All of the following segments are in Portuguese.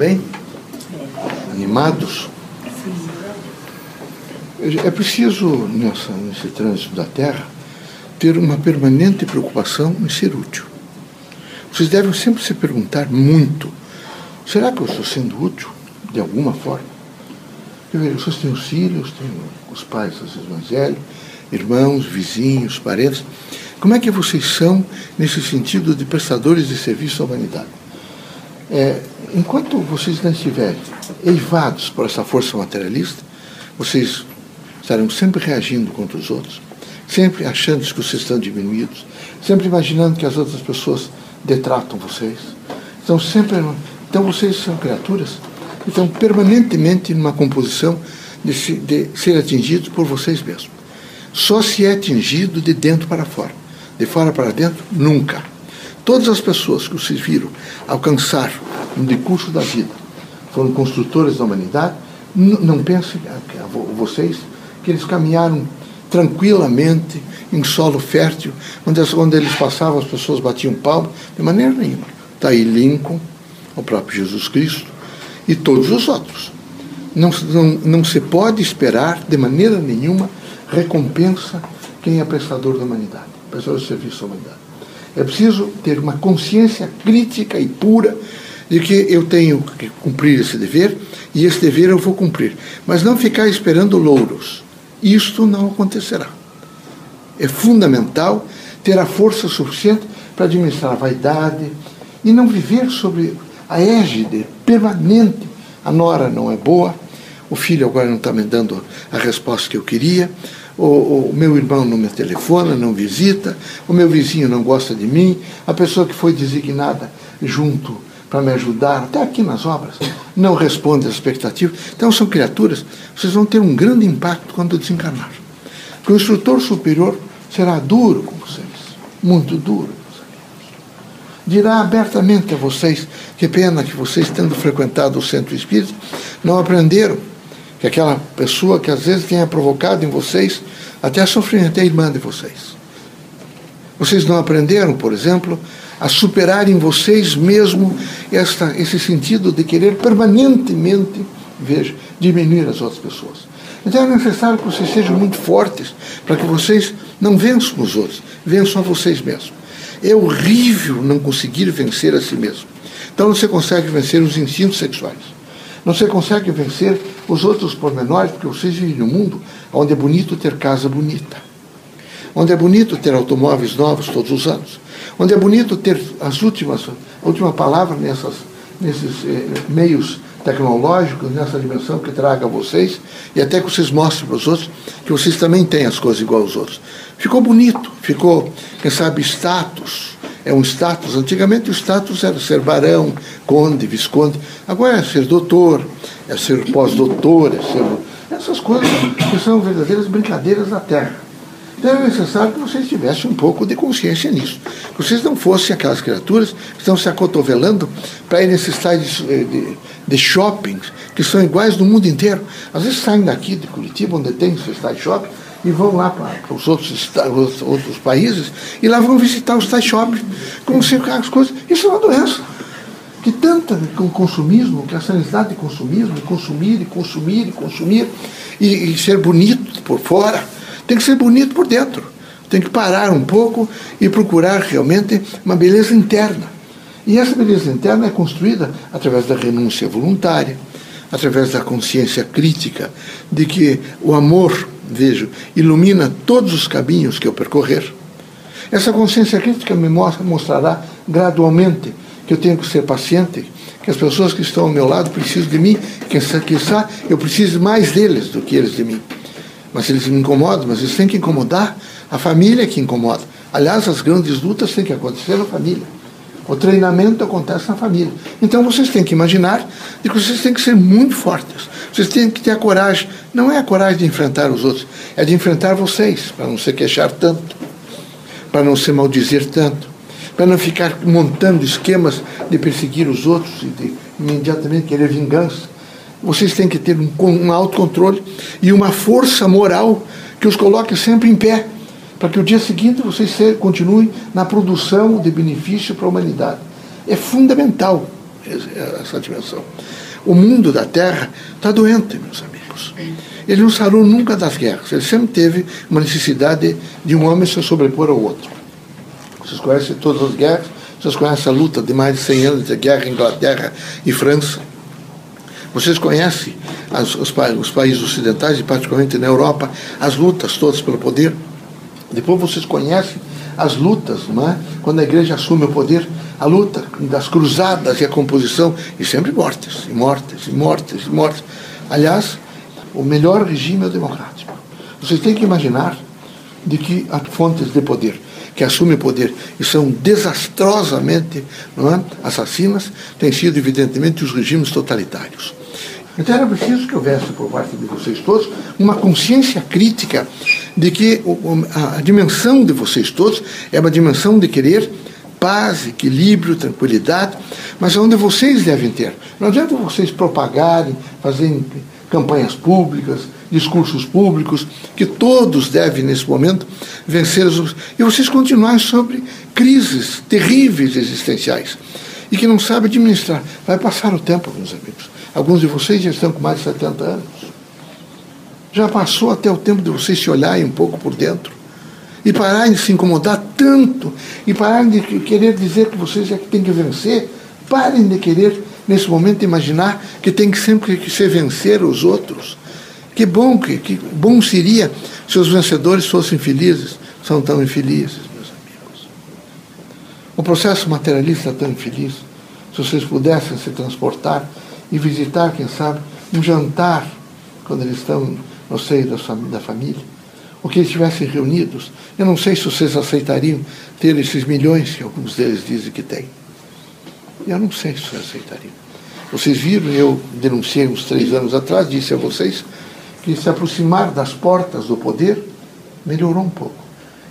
bem? Animados? É preciso, nessa, nesse trânsito da Terra, ter uma permanente preocupação em ser útil. Vocês devem sempre se perguntar muito: será que eu estou sendo útil de alguma forma? Vocês têm os filhos, têm os pais, mais velhos, irmãos, vizinhos, parentes. Como é que vocês são nesse sentido de prestadores de serviço à humanidade? É, enquanto vocês não estiverem eivados por essa força materialista, vocês estarão sempre reagindo contra os outros, sempre achando que vocês estão diminuídos, sempre imaginando que as outras pessoas detratam vocês. Então, sempre, então vocês são criaturas que estão permanentemente numa composição de, se, de ser atingidos por vocês mesmos. Só se é atingido de dentro para fora. De fora para dentro, nunca. Todas as pessoas que viram alcançar no decurso da vida foram construtores da humanidade, não pensem, vocês, que eles caminharam tranquilamente em solo fértil, onde, onde eles passavam as pessoas batiam palmas, de maneira nenhuma. Está aí Lincoln, o próprio Jesus Cristo e todos os outros. Não, não, não se pode esperar de maneira nenhuma recompensa quem é prestador da humanidade pessoas de serviço à humanidade. É preciso ter uma consciência crítica e pura de que eu tenho que cumprir esse dever e esse dever eu vou cumprir. Mas não ficar esperando louros. Isto não acontecerá. É fundamental ter a força suficiente para administrar a vaidade e não viver sobre a égide permanente. A nora não é boa, o filho agora não está me dando a resposta que eu queria, o, o, meu irmão não me telefona, não visita, o meu vizinho não gosta de mim, a pessoa que foi designada junto para me ajudar, até aqui nas obras, não responde às expectativas. Então são criaturas, vocês vão ter um grande impacto quando desencarnar. Porque o instrutor superior será duro com vocês, muito duro. Dirá abertamente a vocês, que pena que vocês, tendo frequentado o centro espírita, não aprenderam que aquela pessoa que às vezes tenha provocado em vocês até sofrimento é irmã de vocês. Vocês não aprenderam, por exemplo, a superar em vocês mesmo esta, esse sentido de querer permanentemente, veja, diminuir as outras pessoas. Então é necessário que vocês sejam muito fortes para que vocês não vençam os outros, vençam a vocês mesmos. É horrível não conseguir vencer a si mesmo. Então você consegue vencer os instintos sexuais. Não se consegue vencer os outros pormenores, porque vocês vivem num mundo onde é bonito ter casa bonita, onde é bonito ter automóveis novos todos os anos, onde é bonito ter as últimas, a última palavra nessas, nesses eh, meios tecnológicos, nessa dimensão que traga a vocês, e até que vocês mostrem para os outros que vocês também têm as coisas igual aos outros. Ficou bonito, ficou, quem sabe, status é um status. Antigamente o status era ser barão, conde, visconde. Agora é ser doutor, é ser pós-doutor, é ser. Essas coisas que são verdadeiras brincadeiras da terra. Então é necessário que vocês tivessem um pouco de consciência nisso. Que vocês não fossem aquelas criaturas que estão se acotovelando para ir nesses tais de, de, de shoppings que são iguais no mundo inteiro. Às vezes saem daqui de Curitiba, onde tem esses tais shopping, e vão lá para os outros, os outros países e lá vão visitar os tais shoppings, como se as coisas. Isso é uma doença. Que tanta com o consumismo, que essa necessidade de consumismo, de consumir e consumir e consumir, e, e ser bonito por fora, tem que ser bonito por dentro. Tem que parar um pouco e procurar realmente uma beleza interna. E essa beleza interna é construída através da renúncia voluntária, através da consciência crítica de que o amor vejo, ilumina todos os caminhos que eu percorrer. Essa consciência crítica me mostra, mostrará gradualmente que eu tenho que ser paciente, que as pessoas que estão ao meu lado precisam de mim, que quiçá eu preciso mais deles do que eles de mim. Mas eles me incomodam, mas eles têm que incomodar a família que incomoda. Aliás, as grandes lutas têm que acontecer na família. O treinamento acontece na família. Então vocês têm que imaginar que vocês têm que ser muito fortes. Vocês têm que ter a coragem. Não é a coragem de enfrentar os outros, é de enfrentar vocês, para não se queixar tanto, para não se maldizer tanto, para não ficar montando esquemas de perseguir os outros e de imediatamente querer vingança. Vocês têm que ter um, um autocontrole e uma força moral que os coloque sempre em pé, para que o dia seguinte vocês continuem na produção de benefício para a humanidade. É fundamental essa dimensão. O mundo da Terra está doente, meus amigos. Ele não sarou nunca das guerras. Ele sempre teve uma necessidade de um homem se sobrepor ao outro. Vocês conhecem todas as guerras, vocês conhecem a luta de mais de 100 anos de guerra Inglaterra e França. Vocês conhecem as, os, os países ocidentais, e particularmente na Europa, as lutas todas pelo poder. Depois vocês conhecem as lutas, não é? quando a igreja assume o poder, a luta das cruzadas e a composição, e sempre mortes, e mortes, e mortes, e mortes. Aliás, o melhor regime é o democrático. Vocês têm que imaginar de que há fontes de poder que assumem o poder e são desastrosamente é, assassinas têm sido, evidentemente, os regimes totalitários. Então era preciso que houvesse por parte de vocês todos uma consciência crítica de que a dimensão de vocês todos é uma dimensão de querer paz, equilíbrio, tranquilidade, mas onde vocês devem ter. Não adianta vocês propagarem, fazerem campanhas públicas, discursos públicos, que todos devem, nesse momento, vencer os. E vocês continuarem sobre crises terríveis existenciais e que não sabem administrar. Vai passar o tempo, meus amigos. Alguns de vocês já estão com mais de 70 anos. Já passou até o tempo de vocês se olharem um pouco por dentro e pararem de se incomodar tanto e pararem de querer dizer que vocês é que têm que vencer. Parem de querer, nesse momento, imaginar que tem que sempre que ser vencer os outros. Que bom, que, que bom seria se os vencedores fossem felizes. São tão infelizes, meus amigos. O processo materialista é tão infeliz. Se vocês pudessem se transportar e visitar, quem sabe, um jantar, quando eles estão no seio da família, ou que eles estivessem reunidos. Eu não sei se vocês aceitariam ter esses milhões que alguns deles dizem que têm. Eu não sei se vocês aceitariam. Vocês viram, eu denunciei uns três anos atrás, disse a vocês, que se aproximar das portas do poder melhorou um pouco.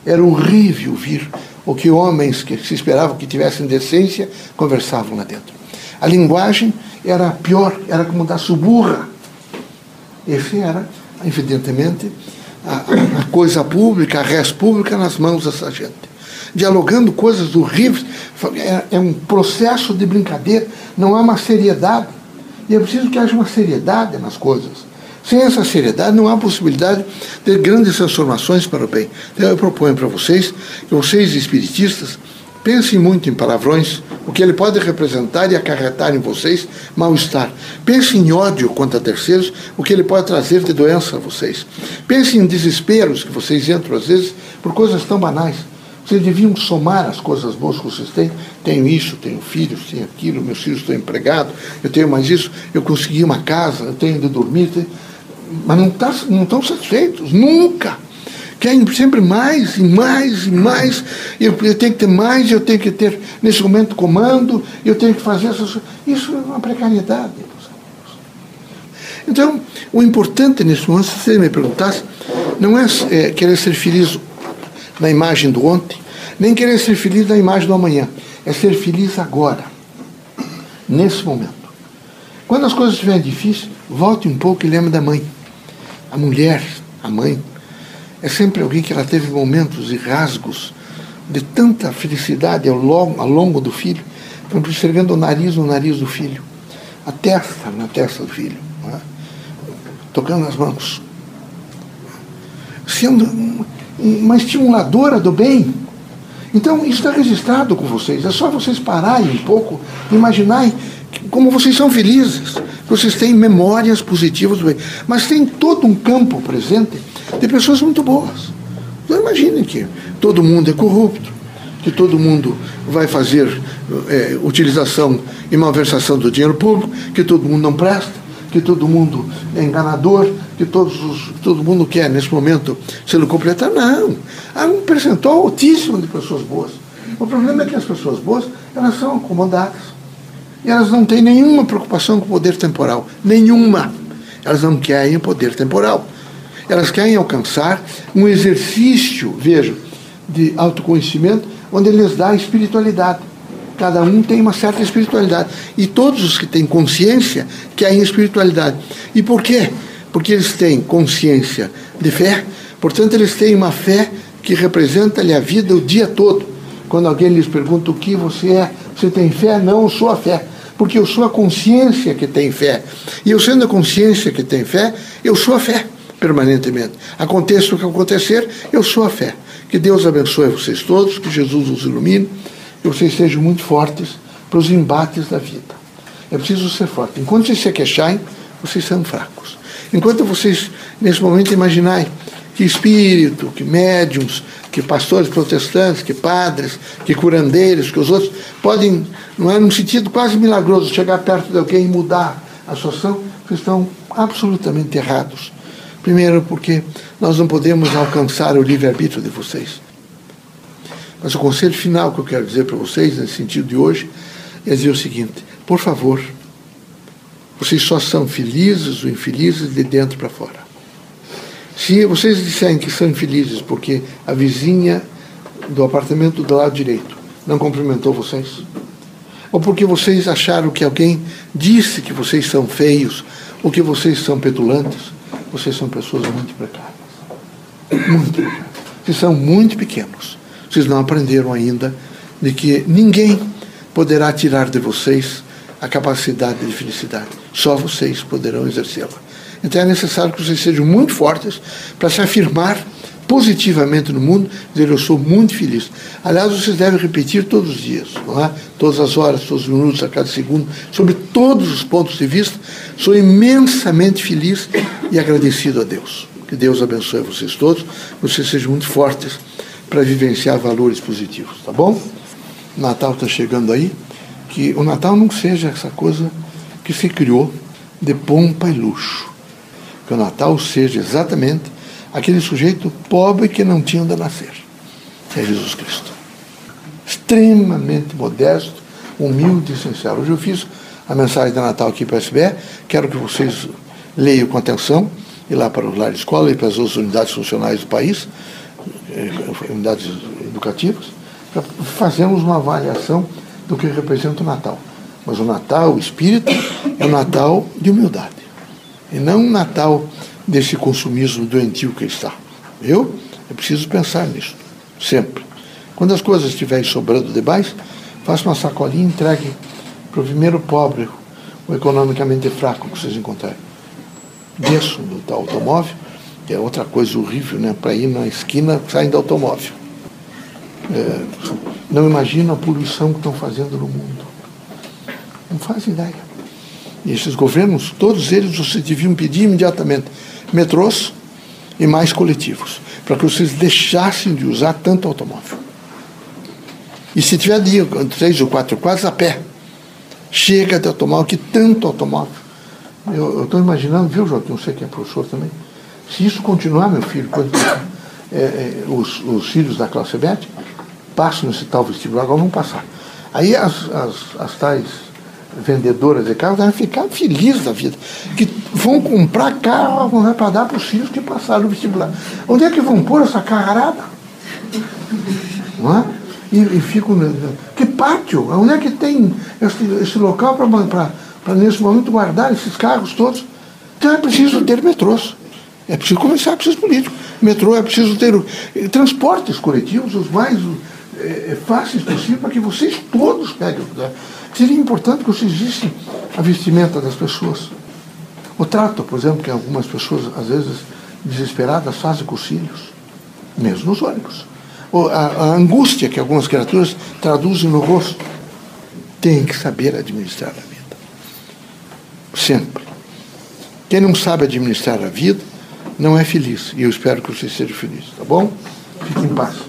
Era horrível vir o que homens que se esperavam que tivessem decência conversavam lá dentro. A linguagem era pior, era como da suburra. Esse era, evidentemente, a, a coisa pública, a res pública nas mãos dessa gente. Dialogando coisas horríveis. É, é um processo de brincadeira, não há uma seriedade. E é preciso que haja uma seriedade nas coisas. Sem essa seriedade, não há possibilidade de grandes transformações para o bem. Então, eu proponho para vocês, que vocês espiritistas, Pensem muito em palavrões, o que ele pode representar e acarretar em vocês mal-estar. Pensem em ódio contra terceiros, o que ele pode trazer de doença a vocês. Pensem em desesperos que vocês entram, às vezes, por coisas tão banais. Vocês deviam somar as coisas boas que vocês têm. Tenho isso, tenho filhos, tenho aquilo, meus filhos estão empregados, eu tenho mais isso, eu consegui uma casa, eu tenho de dormir. Tenho... Mas não, tá, não estão satisfeitos, nunca querem sempre mais e mais e mais. Eu, eu tenho que ter mais, eu tenho que ter, nesse momento, comando, eu tenho que fazer essas Isso é uma precariedade, Então, o importante nesse momento, se você me perguntasse, não é, é querer ser feliz na imagem do ontem, nem querer ser feliz na imagem do amanhã. É ser feliz agora, nesse momento. Quando as coisas estiverem difíceis, volte um pouco e lembre da mãe. A mulher, a mãe, é sempre alguém que ela teve momentos e rasgos de tanta felicidade ao longo, ao longo do filho, esfregando o nariz no nariz do filho, a testa na testa do filho, é? tocando as mãos, sendo uma estimuladora do bem. Então, isso está registrado com vocês. É só vocês pararem um pouco, imaginarem como vocês são felizes, vocês têm memórias positivas do bem. Mas tem todo um campo presente de pessoas muito boas. Então imaginem que todo mundo é corrupto, que todo mundo vai fazer é, utilização e malversação do dinheiro público, que todo mundo não presta, que todo mundo é enganador, que todos os, todo mundo quer, nesse momento, sendo completar. Não. Há um percentual altíssimo de pessoas boas. O problema é que as pessoas boas, elas são acomodadas. E elas não têm nenhuma preocupação com o poder temporal. Nenhuma. Elas não querem poder temporal. Elas querem alcançar um exercício, veja, de autoconhecimento, onde lhes dá espiritualidade. Cada um tem uma certa espiritualidade. E todos os que têm consciência querem espiritualidade. E por quê? Porque eles têm consciência de fé, portanto, eles têm uma fé que representa-lhe a vida o dia todo. Quando alguém lhes pergunta o que você é, você tem fé? Não, eu sou a fé. porque eu sou a consciência que tem fé. E eu sendo a consciência que tem fé, eu sou a fé permanentemente. Aconteça o que acontecer, eu sou a fé. Que Deus abençoe vocês todos, que Jesus os ilumine, que vocês sejam muito fortes para os embates da vida. É preciso ser forte. Enquanto vocês se queixarem, vocês são fracos. Enquanto vocês, nesse momento, imaginarem que espírito, que médiums, que pastores protestantes, que padres, que curandeiros, que os outros podem, não é num sentido quase milagroso, chegar perto de alguém e mudar a situação, vocês estão absolutamente errados. Primeiro, porque nós não podemos alcançar o livre-arbítrio de vocês. Mas o conselho final que eu quero dizer para vocês, nesse sentido de hoje, é dizer o seguinte: por favor, vocês só são felizes ou infelizes de dentro para fora. Se vocês disserem que são infelizes porque a vizinha do apartamento do lado direito não cumprimentou vocês, ou porque vocês acharam que alguém disse que vocês são feios, ou que vocês são petulantes, vocês são pessoas muito precárias. Muito precárias. Vocês são muito pequenos. Vocês não aprenderam ainda de que ninguém poderá tirar de vocês a capacidade de felicidade. Só vocês poderão exercê-la. Então é necessário que vocês sejam muito fortes para se afirmar positivamente no mundo, dizer eu sou muito feliz. Aliás, vocês devem repetir todos os dias, não é? todas as horas, todos os minutos, a cada segundo, sobre todos os pontos de vista. Sou imensamente feliz e agradecido a Deus. Que Deus abençoe vocês todos, vocês sejam muito fortes para vivenciar valores positivos, tá bom? Natal está chegando aí, que o Natal não seja essa coisa que se criou de pompa e luxo que o Natal seja exatamente aquele sujeito pobre que não tinha onde nascer, é Jesus Cristo. Extremamente modesto, humilde e sincero. Hoje eu fiz a mensagem de Natal aqui para a SBE, quero que vocês leiam com atenção, e lá para os lares de escola e para as outras unidades funcionais do país, eh, unidades educativas, para fazermos uma avaliação do que representa o Natal. Mas o Natal, o espírito, é o Natal de humildade e não um Natal desse consumismo doentio que está. Eu é preciso pensar nisso, sempre. Quando as coisas estiverem sobrando demais, faça uma sacolinha e entregue para o primeiro pobre, o economicamente fraco que vocês encontrarem. Desço do automóvel, que é outra coisa horrível, né? Para ir na esquina saindo do automóvel. É, não imaginam a poluição que estão fazendo no mundo. Não faz ideia. E esses governos, todos eles, vocês deviam pedir imediatamente metrôs e mais coletivos, para que vocês deixassem de usar tanto automóvel. E se tiver dia, três ou quatro quadros, a pé. Chega de automóvel, que tanto automóvel. Eu estou imaginando, viu, Joaquim, você que é professor também, se isso continuar, meu filho, quando é, é, os, os filhos da classe BET passam nesse tal vestibular, agora vão passar. Aí as, as, as tais vendedoras de carros devem ficar felizes da vida. Que vão comprar carro para dar para os filhos que passaram no vestibular. Onde é que vão pôr essa carrada? Não é? E, e ficam. Que pátio? Onde é que tem esse, esse local para nesse momento guardar esses carros todos? Então é preciso ter metrôs. É preciso começar com esses políticos. Metrô é preciso ter eh, transportes coletivos os mais é, fáceis possível para que vocês todos peguem. Seria importante que vissem a vestimenta das pessoas. O trato, por exemplo, que algumas pessoas, às vezes, desesperadas, fazem com os filhos, mesmo nos ônibus. A, a angústia que algumas criaturas traduzem no rosto. Tem que saber administrar a vida. Sempre. Quem não sabe administrar a vida não é feliz. E eu espero que vocês sejam felizes, tá bom? Fiquem em paz.